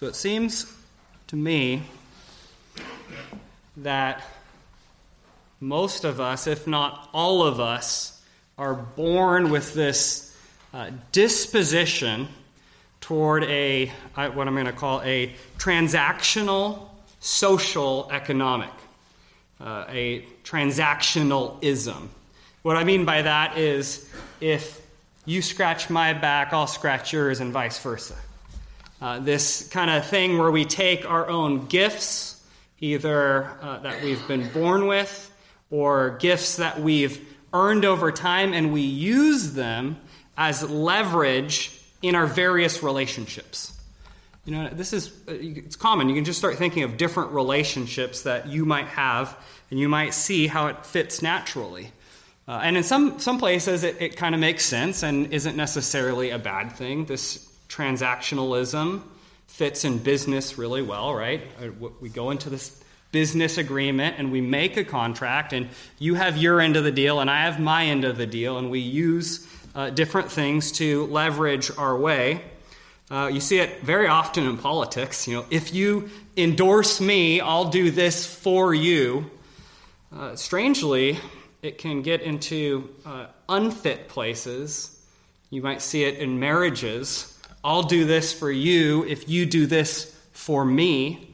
So it seems to me that most of us, if not all of us, are born with this uh, disposition toward a what I'm going to call a transactional social economic, uh, a transactionalism. What I mean by that is if you scratch my back, I'll scratch yours, and vice versa. Uh, this kind of thing where we take our own gifts, either uh, that we've been born with or gifts that we've earned over time, and we use them as leverage in our various relationships. You know, this is uh, it's common. You can just start thinking of different relationships that you might have, and you might see how it fits naturally. Uh, and in some some places, it, it kind of makes sense and isn't necessarily a bad thing. This transactionalism fits in business really well, right? Uh, we go into this business agreement and we make a contract, and you have your end of the deal, and I have my end of the deal, and we use uh, different things to leverage our way. Uh, you see it very often in politics. You know, if you endorse me, I'll do this for you. Uh, strangely, it can get into uh, unfit places. You might see it in marriages. I'll do this for you if you do this for me.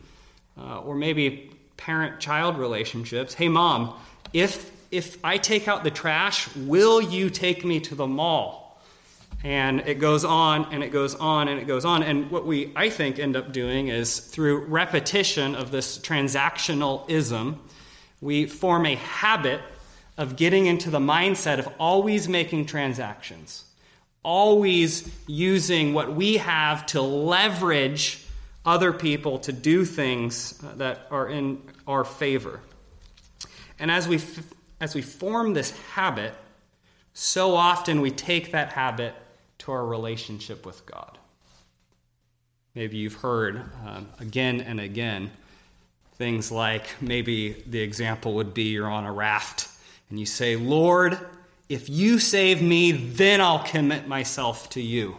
Uh, or maybe parent child relationships. Hey, mom, if, if I take out the trash, will you take me to the mall? And it goes on and it goes on and it goes on. And what we, I think, end up doing is through repetition of this transactionalism, we form a habit of getting into the mindset of always making transactions, always using what we have to leverage other people to do things that are in our favor. And as we, as we form this habit, so often we take that habit to our relationship with God. Maybe you've heard um, again and again things like maybe the example would be you're on a raft and you say, Lord, if you save me, then I'll commit myself to you.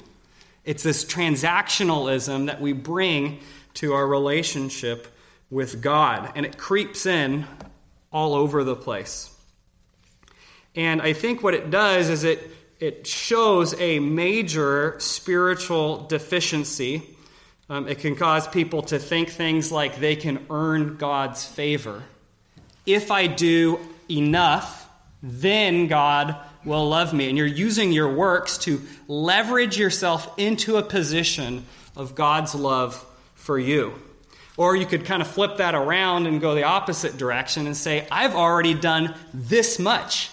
It's this transactionalism that we bring to our relationship with God, and it creeps in all over the place. And I think what it does is it, it shows a major spiritual deficiency. Um, it can cause people to think things like they can earn God's favor. If I do enough, then God will love me. And you're using your works to leverage yourself into a position of God's love for you. Or you could kind of flip that around and go the opposite direction and say, I've already done this much.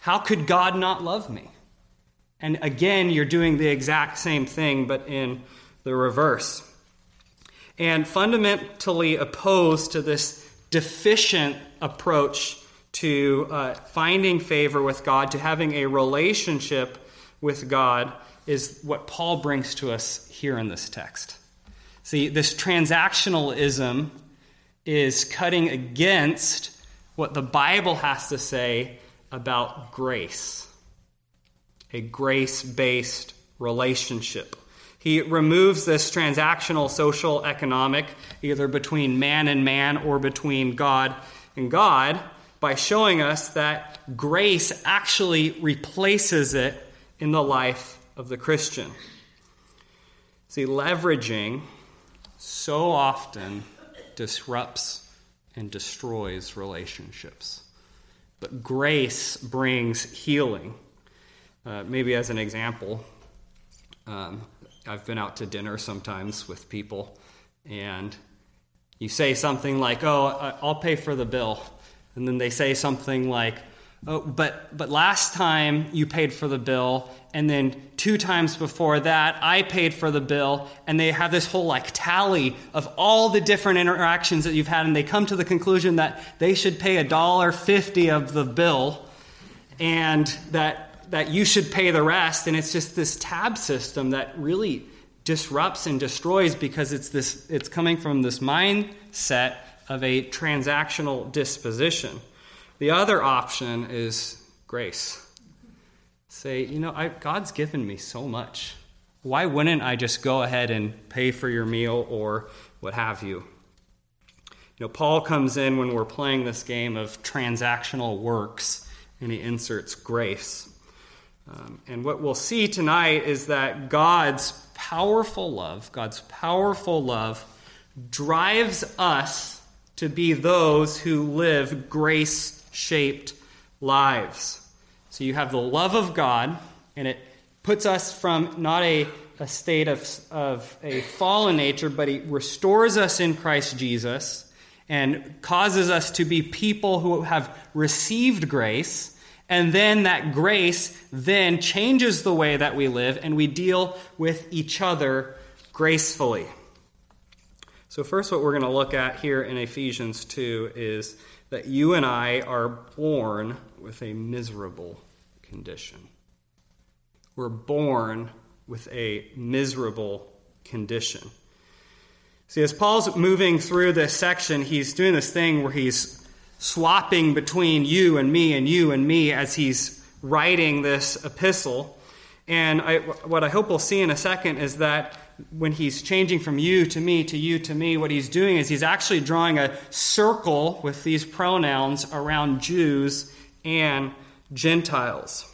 How could God not love me? And again, you're doing the exact same thing, but in the reverse. And fundamentally opposed to this deficient approach to uh, finding favor with God, to having a relationship with God, is what Paul brings to us here in this text. See, this transactionalism is cutting against what the Bible has to say about grace a grace based relationship. He removes this transactional social economic, either between man and man or between God and God, by showing us that grace actually replaces it in the life of the Christian. See, leveraging so often disrupts and destroys relationships. But grace brings healing. Uh, maybe as an example, um, I've been out to dinner sometimes with people, and you say something like, Oh, I'll pay for the bill and then they say something like, oh, but, but last time you paid for the bill, and then two times before that, I paid for the bill, and they have this whole like tally of all the different interactions that you've had, and they come to the conclusion that they should pay a dollar fifty of the bill, and that that you should pay the rest, and it's just this tab system that really disrupts and destroys because it's this it's coming from this mindset of a transactional disposition. The other option is grace. Say, you know, I, God's given me so much. why wouldn't I just go ahead and pay for your meal or what have you? You know, Paul comes in when we're playing this game of transactional works and he inserts grace. Um, and what we'll see tonight is that God's powerful love, God's powerful love, drives us to be those who live grace shaped lives. So you have the love of God, and it puts us from not a, a state of, of a fallen nature, but He restores us in Christ Jesus and causes us to be people who have received grace. And then that grace then changes the way that we live and we deal with each other gracefully. So, first, what we're going to look at here in Ephesians 2 is that you and I are born with a miserable condition. We're born with a miserable condition. See, as Paul's moving through this section, he's doing this thing where he's swapping between you and me and you and me as he's writing this epistle. And I, what I hope we'll see in a second is that when he's changing from you to me to you to me, what he's doing is he's actually drawing a circle with these pronouns around Jews and Gentiles.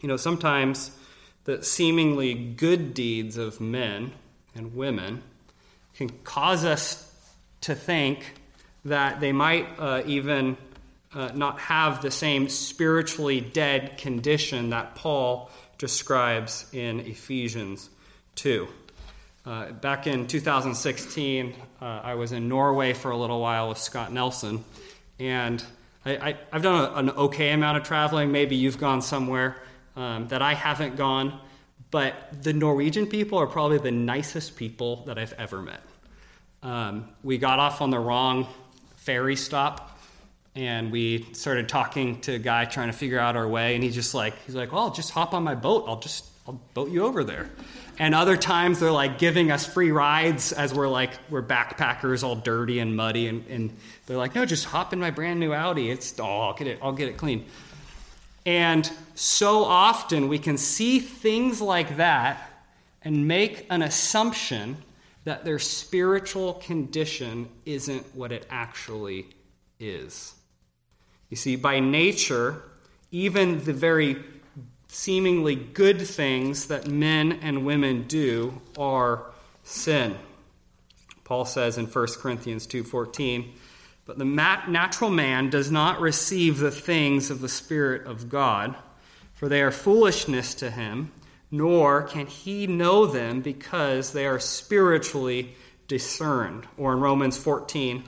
You know, sometimes the seemingly good deeds of men and women can cause us to think that they might uh, even uh, not have the same spiritually dead condition that Paul describes in Ephesians 2. Uh, back in 2016, uh, I was in Norway for a little while with Scott Nelson, and I, have done a, an okay amount of traveling. Maybe you've gone somewhere um, that I haven't gone. But the Norwegian people are probably the nicest people that I've ever met. Um, we got off on the wrong ferry stop and we started talking to a guy trying to figure out our way and he's just like he's like well just hop on my boat. I'll just i'll boat you over there. And other times they're like giving us free rides as we're like we're backpackers all dirty and muddy and, and they're like no just hop in my brand new audi. It's oh i'll get it i'll get it clean. And so often we can see things like that and make an assumption that their spiritual condition isn't what it actually is. You see, by nature, even the very seemingly good things that men and women do are sin. Paul says in 1 Corinthians 2:14, but the natural man does not receive the things of the Spirit of God, for they are foolishness to him, nor can he know them because they are spiritually discerned. Or in Romans 14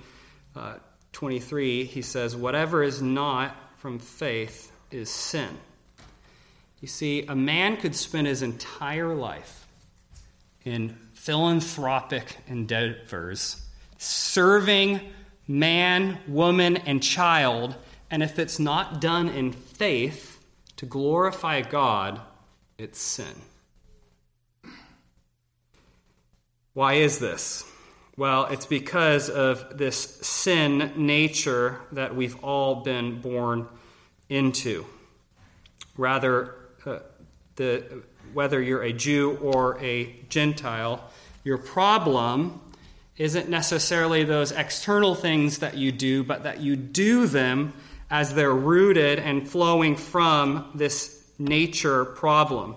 uh, 23, he says, Whatever is not from faith is sin. You see, a man could spend his entire life in philanthropic endeavors, serving man, woman, and child, and if it's not done in faith to glorify God, it's sin. Why is this? Well, it's because of this sin nature that we've all been born into. Rather, uh, the, whether you're a Jew or a Gentile, your problem isn't necessarily those external things that you do, but that you do them as they're rooted and flowing from this nature problem.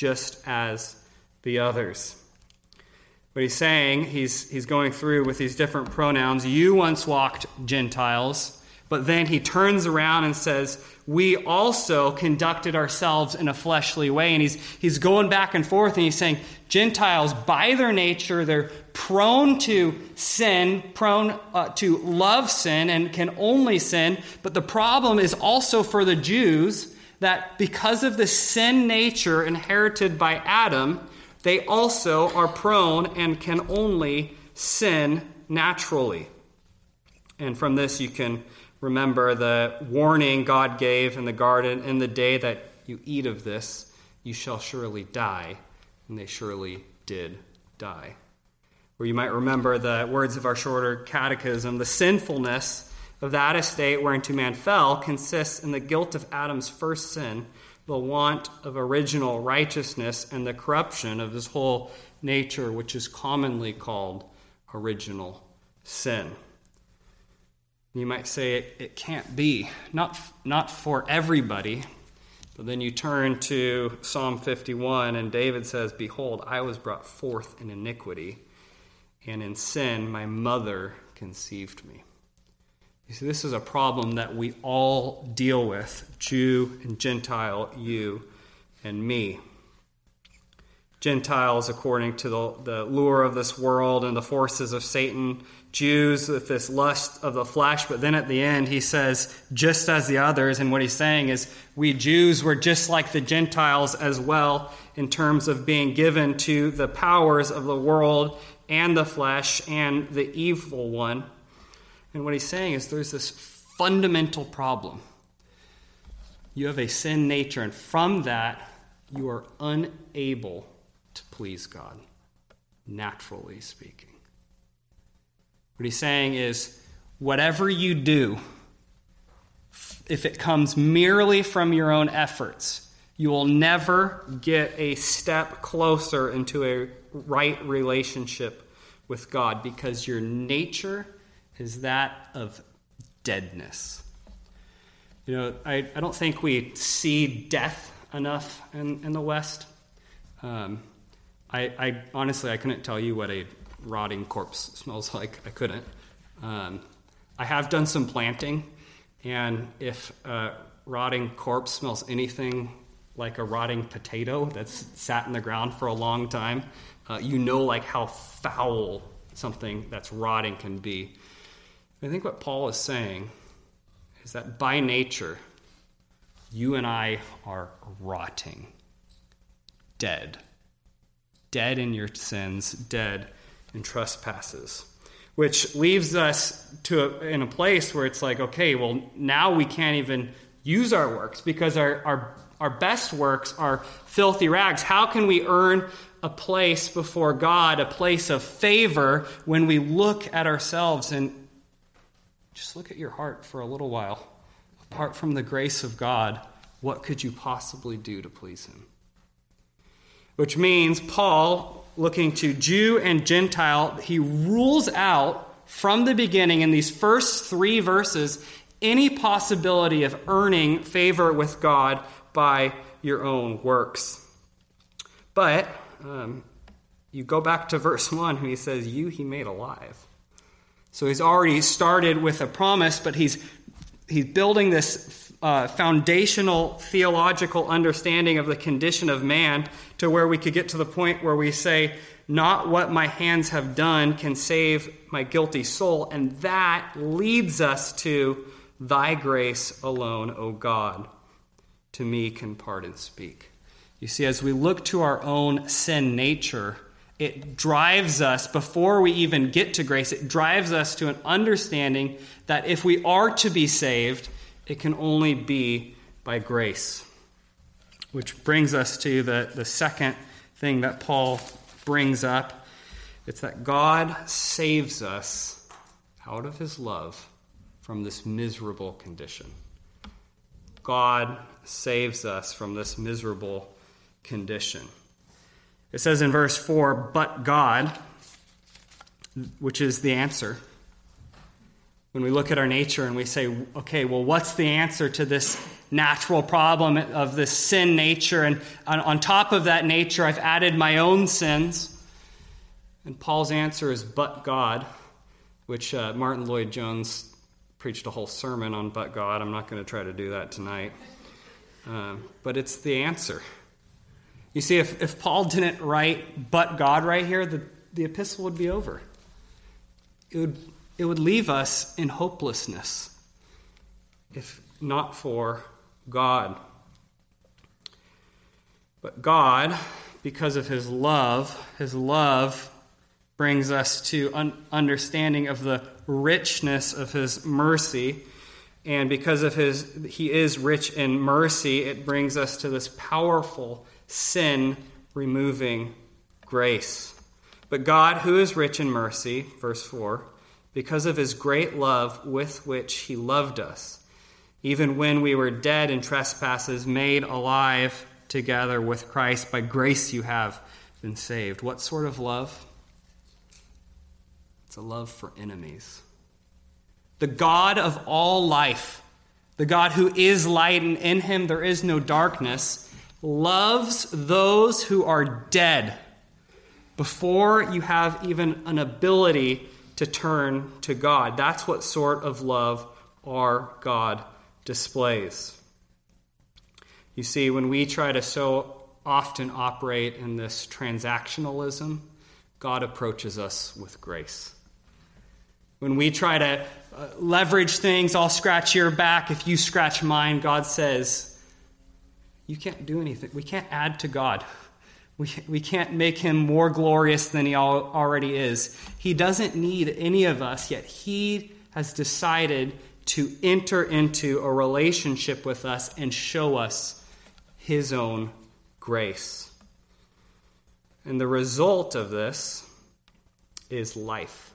just as the others. What he's saying, he's, he's going through with these different pronouns. You once walked Gentiles but then he turns around and says, We also conducted ourselves in a fleshly way. And he's, he's going back and forth and he's saying, Gentiles, by their nature, they're prone to sin, prone uh, to love sin, and can only sin. But the problem is also for the Jews that because of the sin nature inherited by Adam, they also are prone and can only sin naturally. And from this, you can remember the warning God gave in the garden in the day that you eat of this, you shall surely die. And they surely did die. Or you might remember the words of our shorter catechism the sinfulness of that estate whereinto man fell consists in the guilt of Adam's first sin, the want of original righteousness, and the corruption of his whole nature, which is commonly called original sin. You might say it, it can't be, not, not for everybody. But then you turn to Psalm 51, and David says, Behold, I was brought forth in iniquity, and in sin my mother conceived me. You see, this is a problem that we all deal with Jew and Gentile, you and me. Gentiles, according to the, the lure of this world and the forces of Satan, Jews with this lust of the flesh, but then at the end he says, just as the others. And what he's saying is, we Jews were just like the Gentiles as well in terms of being given to the powers of the world and the flesh and the evil one. And what he's saying is, there's this fundamental problem. You have a sin nature, and from that, you are unable to please God, naturally speaking. What he's saying is, whatever you do, if it comes merely from your own efforts, you will never get a step closer into a right relationship with God because your nature is that of deadness. You know, I, I don't think we see death enough in, in the West. Um, I, I honestly I couldn't tell you what a rotting corpse smells like. I couldn't. Um, I have done some planting, and if a rotting corpse smells anything like a rotting potato that's sat in the ground for a long time, uh, you know like how foul something that's rotting can be. I think what Paul is saying is that by nature, you and I are rotting, dead. Dead in your sins, dead in trespasses. Which leaves us to a, in a place where it's like, okay, well, now we can't even use our works because our, our, our best works are filthy rags. How can we earn a place before God, a place of favor, when we look at ourselves and just look at your heart for a little while? Apart from the grace of God, what could you possibly do to please Him? Which means Paul looking to Jew and Gentile, he rules out from the beginning in these first three verses any possibility of earning favor with God by your own works. But um, you go back to verse 1, and he says, You he made alive. So he's already started with a promise, but he's, he's building this uh, foundational theological understanding of the condition of man to where we could get to the point where we say, Not what my hands have done can save my guilty soul. And that leads us to, Thy grace alone, O God, to me can pardon speak. You see, as we look to our own sin nature, it drives us, before we even get to grace, it drives us to an understanding that if we are to be saved, it can only be by grace. Which brings us to the, the second thing that Paul brings up it's that God saves us out of his love from this miserable condition. God saves us from this miserable condition. It says in verse 4, but God, which is the answer when we look at our nature and we say, okay, well, what's the answer to this natural problem of this sin nature? And on, top of that nature, I've added my own sins. And Paul's answer is, but God, which uh, Martyn Lloyd-Jones preached a whole sermon on, but God. I'm not going to try to do that tonight. Um, but it's the answer. You see, if, if Paul didn't write, but God right here, the, the epistle would be over. It would it would leave us in hopelessness if not for God. But God because of his love. His love brings us to un- understanding of the richness of his mercy. And because of his he is rich in mercy, it brings us to this powerful sin removing grace. But God, who is rich in mercy, verse 4, because of his great love with which he loved us, even when we were dead in trespasses, made alive together with Christ, by grace you have been saved. What sort of love? It's a love for enemies. The God of all life, the God who is light, and in him there is no darkness, loves those who are dead before you have even an ability to turn to God. That's what sort of love our God displays. You see, when we try to so often operate in this transactionalism, God approaches us with grace. When we try to uh, leverage things, I'll scratch your back if you scratch mine, God says, You can't do anything. We can't add to God. We, we can't make him more glorious than he already is. He doesn't need any of us, yet he has decided to enter into a relationship with us and show us his own grace. And the result of this is life.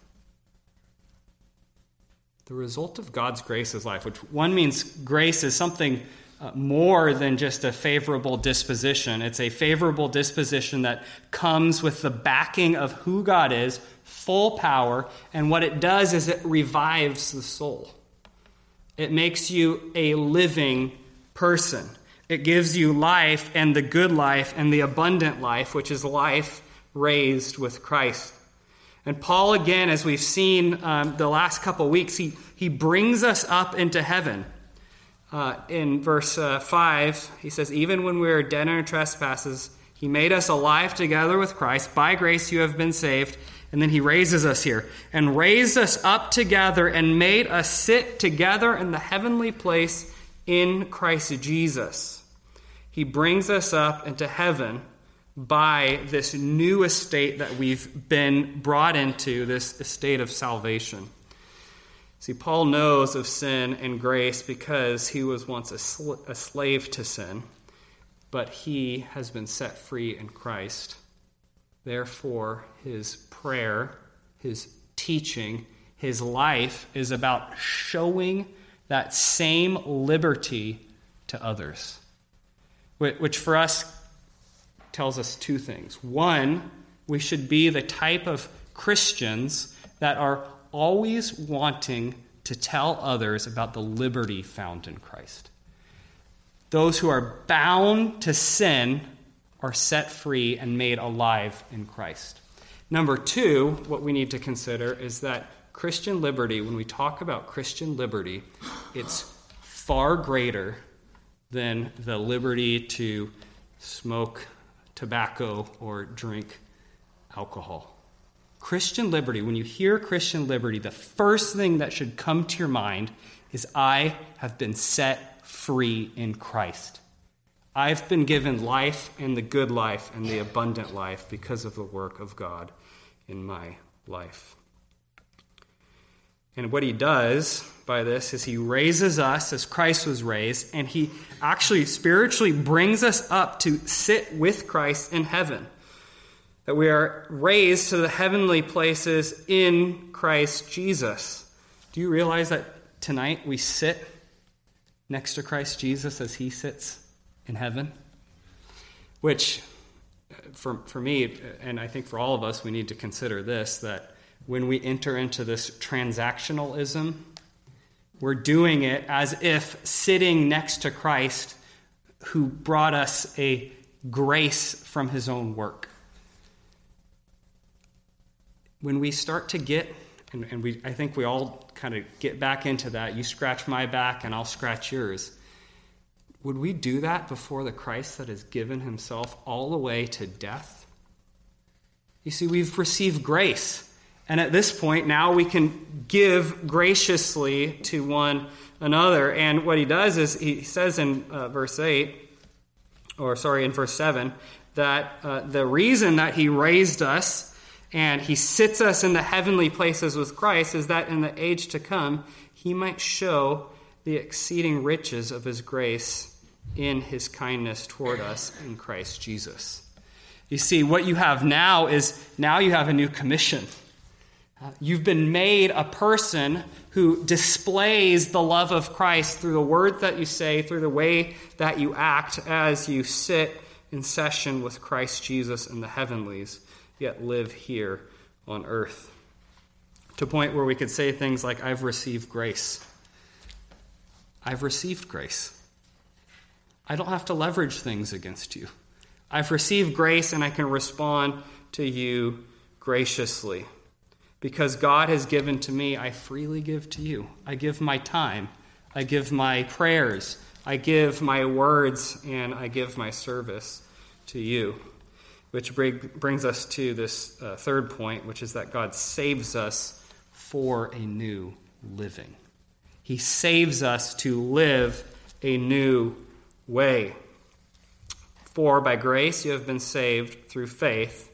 The result of God's grace is life, which one means grace is something uh, more than just a favorable disposition. It's a favorable disposition that comes with the backing of who God is, full power, and what it does is it revives the soul. It makes you a living person. It gives you life and the good life and the abundant life, which is life raised with Christ. And Paul, again, as we've seen um, the last couple weeks, he, he brings us up into heaven. Uh, in verse uh, 5, he says, Even when we were dead in our trespasses, he made us alive together with Christ. By grace you have been saved. And then he raises us here and raised us up together and made us sit together in the heavenly place in Christ Jesus. He brings us up into heaven by this new estate that we've been brought into, this estate of salvation. See, Paul knows of sin and grace because he was once a, sl- a slave to sin, but he has been set free in Christ. Therefore, his prayer, his teaching, his life is about showing that same liberty to others, which for us tells us two things. One, we should be the type of Christians that are always wanting to tell others about the liberty found in Christ. Those who are bound to sin are set free and made alive in Christ. Number two, what we need to consider is that Christian liberty, when we talk about Christian liberty, it's far greater than the liberty to smoke tobacco or drink alcohol. Christian liberty, when you hear Christian liberty, the first thing that should come to your mind is I have been set free in Christ. I've been given life and the good life and the abundant life because of the work of God in my life. And what he does by this is he raises us as Christ was raised, and he actually spiritually brings us up to sit with Christ in heaven that we are raised to the heavenly places in Christ Jesus. Do you realize that tonight we sit next to Christ Jesus as he sits in heaven? Which, for, for me, and I think for all of us, we need to consider this that when we enter into this transactionalism, we're doing it as if sitting next to Christ who brought us a grace from his own work when we start to get, and, and we, I think we all kind of get back into that, you scratch my back and I'll scratch yours. Would we do that before the Christ that has given himself all the way to death? You see, we've received grace. And at this point, now we can give graciously to one another. And what he does is he says in uh, verse 8, or sorry, in verse 7, that uh, the reason that he raised us and he sits us in the heavenly places with Christ is that in the age to come, he might show the exceeding riches of his grace in his kindness toward us in Christ Jesus. You see, what you have now is now you have a new commission. Uh, you've been made a person who displays the love of Christ through the words that you say, through the way that you act as you sit in session with Christ Jesus in the heavenlies, yet live here on earth. To a point where we could say things like, I've received grace. I've received grace. I don't have to leverage things against you. I've received grace and I can respond to you graciously. Because God has given to me, I freely give to you. I give my time, I give my prayers, I give my words, and I give my service to you. Which brings us to this uh, third point, which is that God saves us for a new living. He saves us to live a new way. For by grace you have been saved through faith,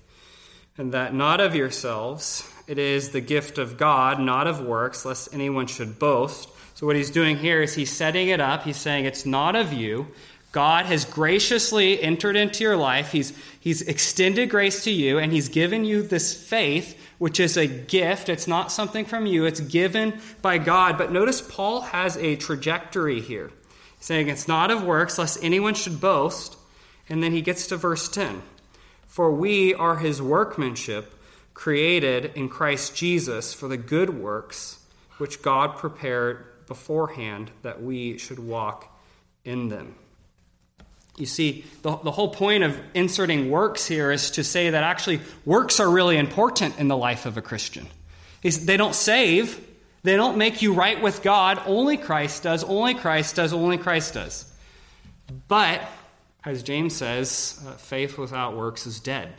and that not of yourselves, it is the gift of God, not of works, lest anyone should boast. So, what he's doing here is he's setting it up. He's saying it's not of you. God has graciously entered into your life. He's, he's extended grace to you, and He's given you this faith, which is a gift. It's not something from you, it's given by God. But notice Paul has a trajectory here saying it's not of works, lest anyone should boast. And then he gets to verse 10 For we are his workmanship, created in Christ Jesus for the good works which God prepared beforehand that we should walk in them. You see, the, the whole point of inserting works here is to say that actually works are really important in the life of a Christian. They don't save, they don't make you right with God. Only Christ does, only Christ does, only Christ does. But, as James says, uh, faith without works is dead.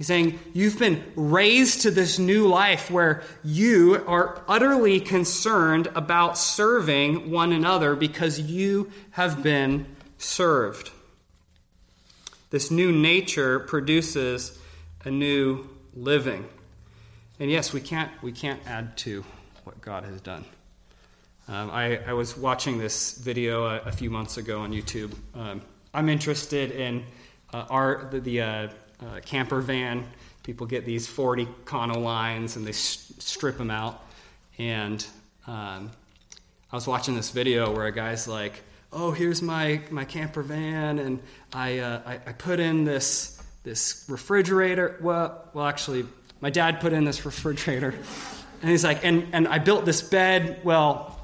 He's saying you've been raised to this new life where you are utterly concerned about serving one another because you have been served. This new nature produces a new living. And yes, we can't, we can't add to what God has done. Um, I, I, was watching this video a, a, few months ago on YouTube. Um, I'm interested in uh, our, the, the uh, uh, camper van. People get these 40 Kano lines and they s- strip them out. And um, I was watching this video where a guy's like, oh, here's my, my camper van, and I, uh, I, I, put in this, this refrigerator. Well, well, actually, my dad put in this refrigerator. And he's like, and, and I built this bed. Well,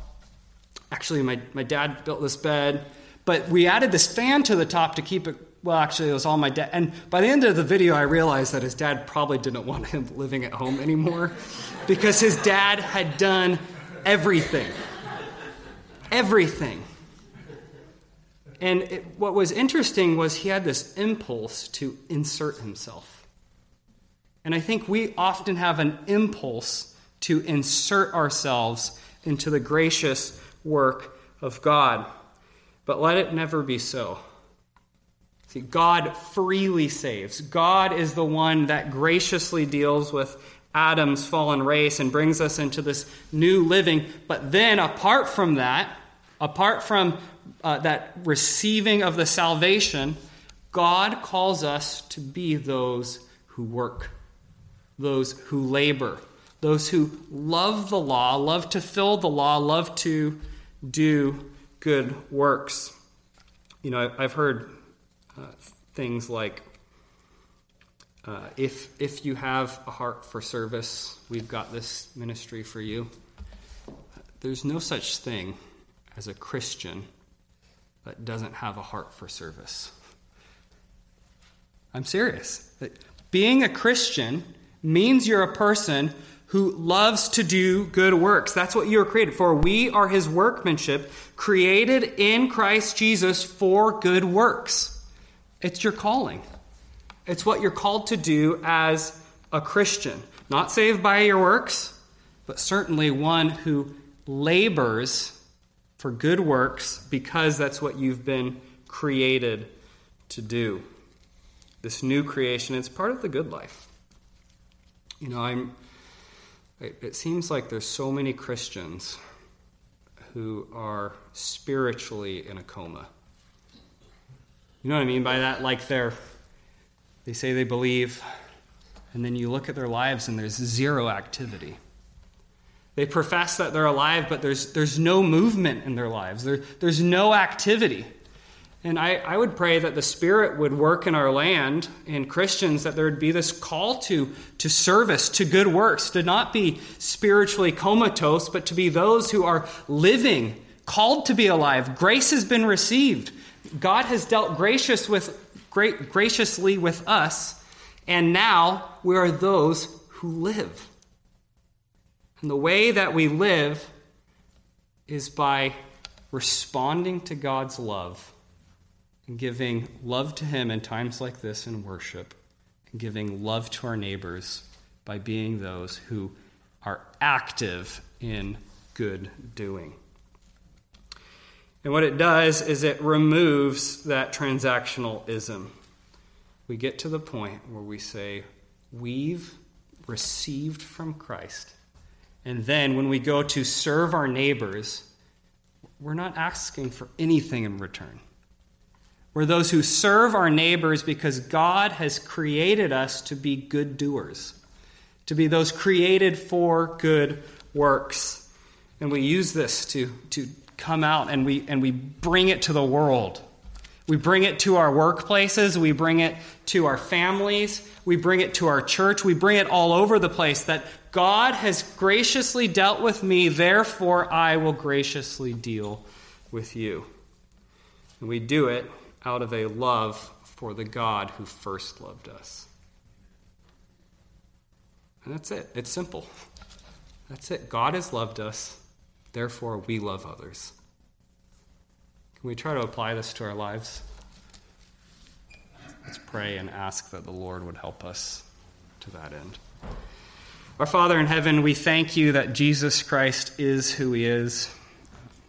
actually, my, my dad built this bed, but we added this fan to the top to keep it. Well, actually, it was all my dad. And by the end of the video, I realized that his dad probably didn't want him living at home anymore because his dad had done everything. Everything. And it, what was interesting was he had this impulse to insert himself. And I think we often have an impulse to insert ourselves into the gracious work of God. But let it never be so. See, God freely saves. God is the one that graciously deals with Adam's fallen race and brings us into this new living. But then, apart from that, apart from uh, that receiving of the salvation, God calls us to be those who work, those who labor, those who love the law, love to fill the law, love to do good works. You know, I've heard uh, things like uh, if, if you have a heart for service, we've got this ministry for you. There's no such thing as a Christian that doesn't have a heart for service. I'm serious. Being a Christian means you're a person who loves to do good works. That's what you were created for. We are his workmanship, created in Christ Jesus for good works. It's your calling. It's what you're called to do as a Christian. Not saved by your works, but certainly one who labors for good works because that's what you've been created to do. this new creation. It's part of the good life. You know, I'm. It, it seems like there's so many Christians who are spiritually in a coma. You know what I mean by that? Like they're, they say they believe, and then you look at their lives and there's zero activity. They profess that they're alive, but there's, there's no movement in their lives, there, there's no activity. And I, I would pray that the Spirit would work in our land, in Christians, that there would be this call to, to service, to good works, to not be spiritually comatose, but to be those who are living, called to be alive. Grace has been received. God has dealt gracious with, great, graciously with us, and now we are those who live. And the way that we live is by responding to God's love and giving love to Him in times like this in worship, and giving love to our neighbors by being those who are active in good doing. And what it does is it removes that transactional ism. We get to the point where we say, We've received from Christ. And then when we go to serve our neighbors, we're not asking for anything in return. We're those who serve our neighbors because God has created us to be good doers, to be those created for good works. And we use this to, to come out and we, and we bring it to the world. We bring it to our workplaces, we bring it to our families, we bring it to our church, we bring it all over the place that God has graciously dealt with me, therefore I will graciously deal with you. And we do it out of a love for the God who first loved us. And that's it. It's simple. That's it. God has loved us, therefore we love others. Can we try to apply this to our lives? Let's pray and ask that the Lord would help us to that end. Our Father in heaven, we thank you that Jesus Christ is who he is,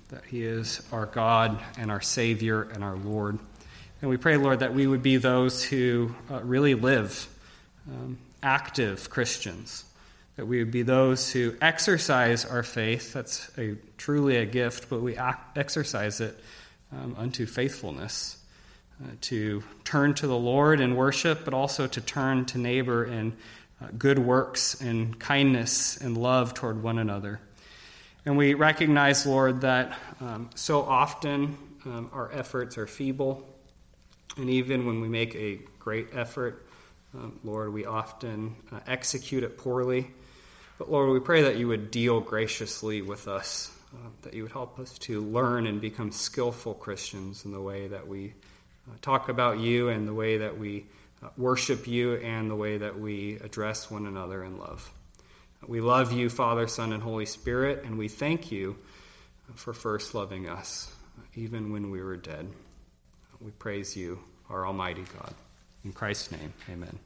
that he is our God and our Savior and our Lord. And we pray, Lord, that we would be those who uh, really live um, active Christians, that we would be those who exercise our faith. That's a, truly a gift, but we exercise it um, unto faithfulness, uh, to turn to the Lord in worship, but also to turn to neighbor in uh, good works and kindness and love toward one another. And we recognize, Lord, that um, so often um, our efforts are feeble and even when we make a great effort, um, Lord, we often uh, execute it poorly. But Lord, we pray that you would deal graciously with us, uh, that you would help us to learn and become skillful Christians in the way that we uh, talk about you and the way that we uh, worship you and the way that we address one another in love. We love you, Father, Son, and Holy Spirit, and we thank you for first loving us, even when we were dead. We praise you, our Almighty God. In Christ's name, amen.